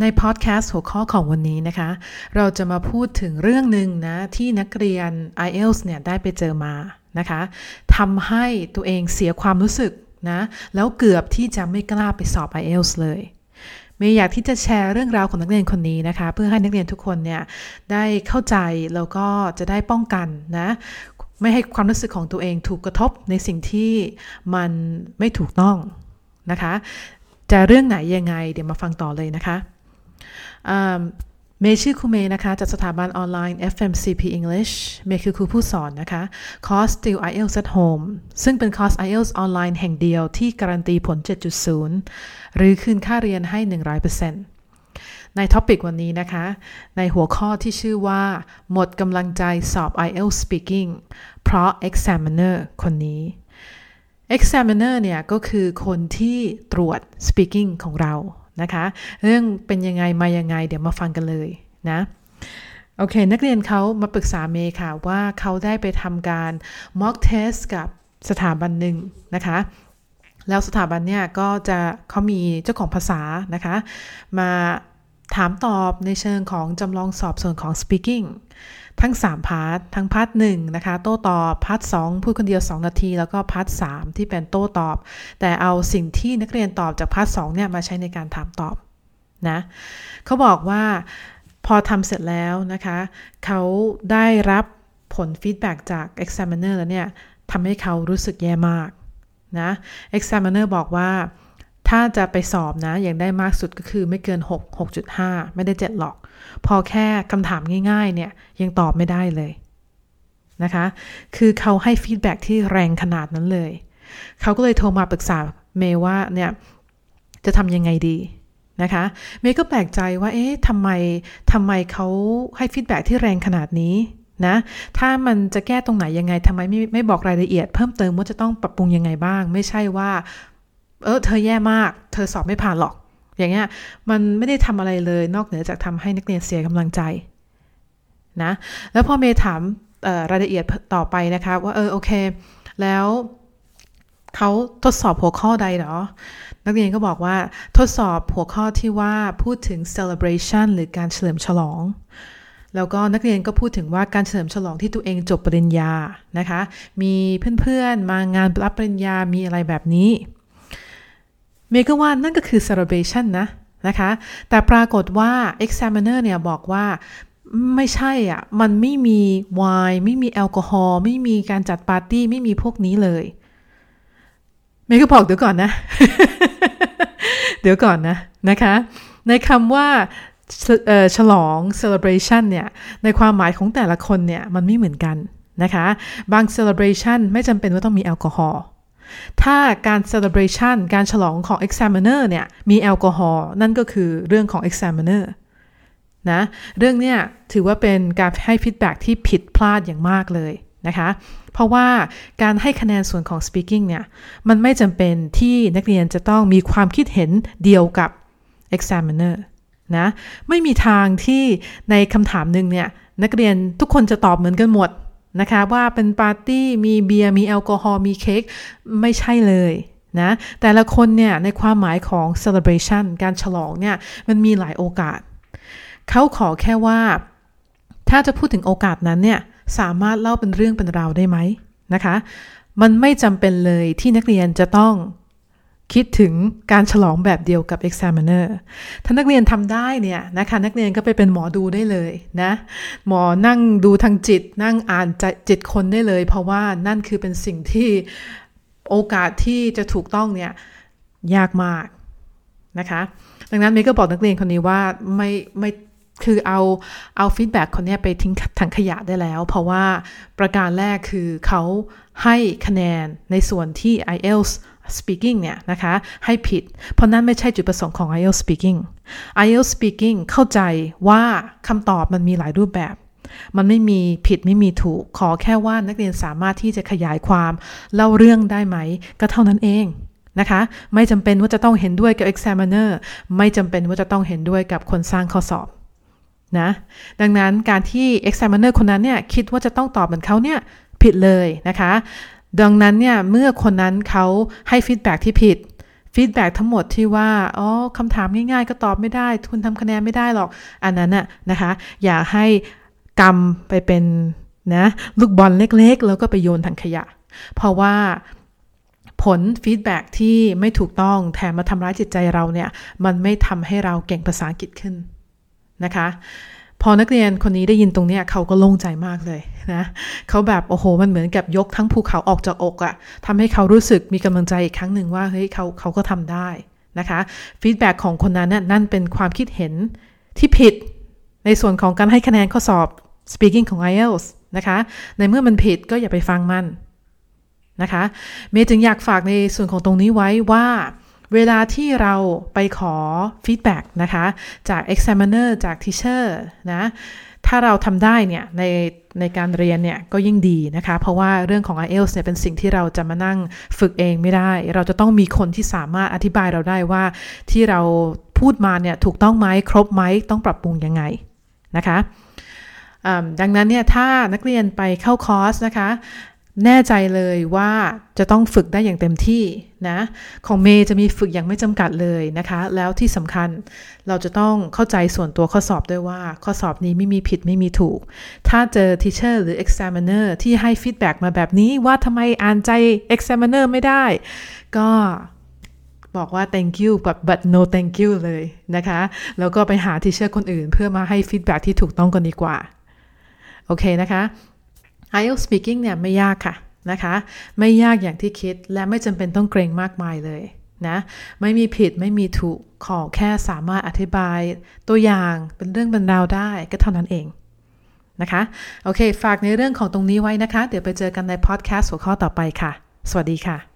ในพอดแคสต์หัวข้อของวันนี้นะคะ เราจะมาพูดถึงเรื่องหนึ่งนะ ที่นักเรียน IELTS เนี่ยได้ไปเจอมานะคะทำให้ตัวเองเสียความรู้สึกนะ แล้วเกือบที่จะไม่กล้าไปสอบ IELTS เลยเมย์อยากที่จะแชร์เรื่องราวของนักเรียนคนนี้นะคะ เพื่อให้นักเรียนทุกคนเนี่ยได้เข้าใจแล้วก็จะได้ป้องกันนะ ไม่ให้ความรู้สึกของตัวเองถูกกระทบในสิ่งที่มันไม่ถูกต้องนะคะ จะเรื่องไหนยังไงเดี๋ยวมาฟังต่อเลยนะคะ เมย์ชื่อครูเมย์นะคะ จากสถาบันออนไลน์ FMCP English เมย์คือครูผู้สอนนะคะ คอร์ส Still IELTS at Home ซึ่งเป็นคอร์ส IELTS ออนไลน์แห่งเดียวที่การันตีผล 7.0 หรือคืนค่าเรียนให้ 100%ใน topic วันนี้นะคะ ในหัวข้อที่ชื่อว่า หมดกำลังใจสอบ IELTS Speaking เพราะ Examiner คนนี้ Examiner เนี่ยก็คือคนที่ตรวจ Speaking ของเรา นะคะ เรื่องเป็นยังไงมายังไง เดี๋ยวมาฟังกันเลยนะโอเค นักเรียนเขามาปรึกษาเมย์ค่ะว่าเขาได้ไปทำการ mock test กับสถาบันหนึ่งนะคะ แล้วสถาบันเนี่ยก็จะเขามีเจ้าของภาษานะคะ มา ถามตอบในเชิงของจำลองสอบส่วนของ speaking ทั้ง 3 part ทั้ง part หนึ่งนะคะ โต้ตอบ part สองพูดคนเดียว 2 นาที แล้วก็ part สามที่เป็นโต้ตอบ แต่เอาสิ่งที่นักเรียนตอบจาก part สองเนี่ยมาใช้ในการถามตอบนะเขาบอกว่าพอทำเสร็จแล้วนะคะ เขาได้รับผล feedback จาก examiner แล้วเนี่ยทำให้เขารู้สึกแย่มากนะ examiner บอกว่า ถ้าจะไปสอบนะ อย่างได้มากสุดก็คือไม่เกิน 6 6.5 ไม่ได้ 7 หรอก พอแค่คำถามง่ายๆ เนี่ย ยังตอบไม่ได้เลยนะคะ คือเขาให้ฟีดแบ็ที่แรงขนาดนั้นเลย เขาก็เลยโทรมาปรึกษาเมย์ว่าเนี่ย จะทำยังไงดีนะคะเมย์ก็แปลกใจว่า เอ๊ะทำไมทำไมเขาให้ฟีดแบ็ที่แรงขนาดนี้นะ ถ้ามันจะแก้ตรงไหนยังไงทำไมไม่ไม่บอกรายละเอียด เพิ่มเติมว่าจะต้องปรับปรุงยังไงบ้าง ไม่ใช่ว่า เออเธอแย่มาก เธอสอบไม่ผ่านหรอก อย่างเงี้ยมันไม่ได้ทำอะไรเลยนอกเหนือจากทำให้นักเรียนเสียกำลังใจนะแล้วพอเมย์ถามรายละเอียดต่อไปนะคะว่าเออโอเค แล้วเขาทดสอบหัวข้อใดหรอนักเรียนก็บอกว่าทดสอบหัวข้อที่ว่าพูดถึง celebration หรือการเฉลิมฉลอง แล้วก็นักเรียนก็พูดถึงว่าการเฉลิมฉลองที่ตัวเองจบปริญญานะคะ มีเพื่อนๆมางานรับปริญญามีอะไรแบบนี้ เมก็ว่านั่นก็คือ celebration นะนะคะ แต่ปรากฏว่า examiner เนี่ยบอกว่าไม่ใช่อะ มันไม่มีไวน์ไม่มีแอลกอฮอล์ไม่มีการจัดปาร์ตี้ ไม่มีพวกนี้เลยเมก็บอกเดี๋ยวก่อนนะ เดี๋ยวก่อนนะนะคะ ในคำว่าฉลอง celebration เนี่ย ในความหมายของแต่ละคนเนี่ย มันไม่เหมือนกันนะคะ บาง celebration ไม่จำเป็นว่าต้องมีแอลกอฮอล์ ถ้าการ celebration การฉลองของ examiner เนี่ย มีแอลกอฮอล์นั่นก็คือเรื่องของ examiner นะเรื่องเนี้ยถือว่าเป็นการให้ feedback ที่ผิดพลาดอย่างมากเลยนะคะ เพราะว่าการให้คะแนนส่วนของ speaking เนี่ย มันไม่จำเป็นที่นักเรียนจะต้องมีความคิดเห็นเดียวกับ examiner นะไม่มีทางที่ในคำถามหนึ่งเนี่ย นักเรียนทุกคนจะตอบเหมือนกันหมด นะคะว่าเป็นปาร์ตี้มีเบียร์มีแอลกอฮอล์มีเค้กไม่ใช่เลยนะแต่ละคนเนี่ยในความหมายของ celebration การฉลองเนี่ยมันมีหลายโอกาส เขาขอแค่ว่า ถ้าจะพูดถึงโอกาสนั้นเนี่ยสามารถเล่าเป็นเรื่องเป็นราวได้ไหมนะคะ มันไม่จำเป็นเลยที่นักเรียนจะต้อง คิดถึงการฉลองแบบเดียวกับ examiner ถ้านักเรียนทำได้เนี่ยนะคะนักเรียนก็ไปเป็นหมอดูได้เลยนะหมอนั่งดูทางจิต นั่งอ่านจิตคนได้เลย เพราะว่านั่นคือเป็นสิ่งที่โอกาสที่จะถูกต้องเนี่ยยากมากนะคะดังนั้นเมย์ก็บอกนักเรียนคนนี้ว่าไม่ไม่คือเอาเอา feedback คนนี้ไปทิ้งถังขยะได้แล้ว เพราะว่าประการแรกคือเขาให้คะแนนในส่วนที่ IELTS speaking เนี่ยนะคะ ให้ผิด เพราะนั้นไม่ใช่จุดประสงค์ของ IELTS speaking IELTS speaking เข้าใจว่าคำตอบมันมีหลายรูปแบบ มันไม่มีผิดไม่มีถูก ขอแค่ว่านักเรียนสามารถที่จะขยายความเล่าเรื่องได้ไหม ก็เท่านั้นเองนะคะ ไม่จำเป็นว่าจะต้องเห็นด้วยกับ examiner ไม่จำเป็นว่าจะต้องเห็นด้วยกับคนสร้างข้อสอบนะ ดังนั้นการที่ examiner คนนั้นเนี่ยคิดว่าจะต้องตอบเหมือนเขาเนี่ยผิดเลยนะคะ ดังนั้นเนี่ยเมื่อคนนั้นเขาให้ feedback ที่ผิด feedback ทั้งหมดที่ว่า อ๋อคำถามง่ายๆ ก็ตอบไม่ได้ คุณทำคะแนนไม่ได้หรอก อันนั้นน่ะนะคะ อยากให้กำไปเป็นนะลูกบอลเล็กๆ แล้วก็ไปโยนถังขยะ เพราะว่าผล feedback ที่ไม่ถูกต้องแถมมาทำร้ายจิตใจเราเนี่ย มันไม่ทำให้เราเก่งภาษาอังกฤษขึ้นนะคะ พอนักเรียนคนนี้ได้ยินตรงนี้เขาก็โล่งใจมากเลยนะเขาแบบโอ้โห มันเหมือนกับยกทั้งภูเขาออกจากอกอะทำให้เขารู้สึกมีกำลังใจอีกครั้งหนึ่งว่าเฮ้ยเขาเขาก็ทำได้นะคะ feedback ของคนนั้นนั่นเป็นความคิดเห็นที่ผิดในส่วนของการให้คะแนนข้อสอบ speaking ของ IELTS นะคะในเมื่อมันผิดก็อย่าไปฟังมันนะคะเมย์จึงอยากฝากในส่วนของตรงนี้ไว้ว่า เวลาที่เราไปขอ feedback นะคะ จาก examiner จาก teacher นะถ้าเราทำได้เนี่ยในในการเรียนเนี่ยก็ยิ่งดีนะคะ เพราะว่าเรื่องของ IELTS เนี่ยเป็นสิ่งที่เราจะมานั่งฝึกเองไม่ได้ เราจะต้องมีคนที่สามารถอธิบายเราได้ว่าที่เราพูดมาเนี่ยถูกต้องไหมครบไหมต้องปรับปรุงยังไงนะคะดังนั้นเนี่ยถ้านักเรียนไปเข้าคอร์สนะคะ แน่ใจเลยว่าจะต้องฝึกได้อย่างเต็มที่นะ ของเมย์จะมีฝึกอย่างไม่จำกัดเลยนะคะ แล้วที่สำคัญเราจะต้องเข้าใจส่วนตัวข้อสอบด้วยว่า ข้อสอบนี้ไม่มีผิดไม่มีถูก ถ้าเจอ teacher หรือ examiner ที่ให้ feedback มาแบบนี้ว่าทำไมอ่านใจ examiner ไม่ได้ ก็บอกว่า thank you but but no thank you เลยนะคะ แล้วก็ไปหา teacher คนอื่นเพื่อมาให้ feedback ที่ถูกต้องกันดีกว่า โอเคนะคะ IELTS speaking เนี่ยไม่ยากค่ะนะคะไม่ยากอย่างที่คิดและไม่จำเป็นต้องเกรงมากมายเลยนะไม่มีผิดไม่มีถูกขอแค่สามารถอธิบายตัวอย่างเป็นเรื่องบรรดาวได้ก็เท่านั้นเองนะคะโอเค ฝากในเรื่องของตรงนี้ไว้นะคะ เดี๋ยวไปเจอกันในพอดแคสต์หัวข้อต่อไปค่ะ สวัสดีค่ะ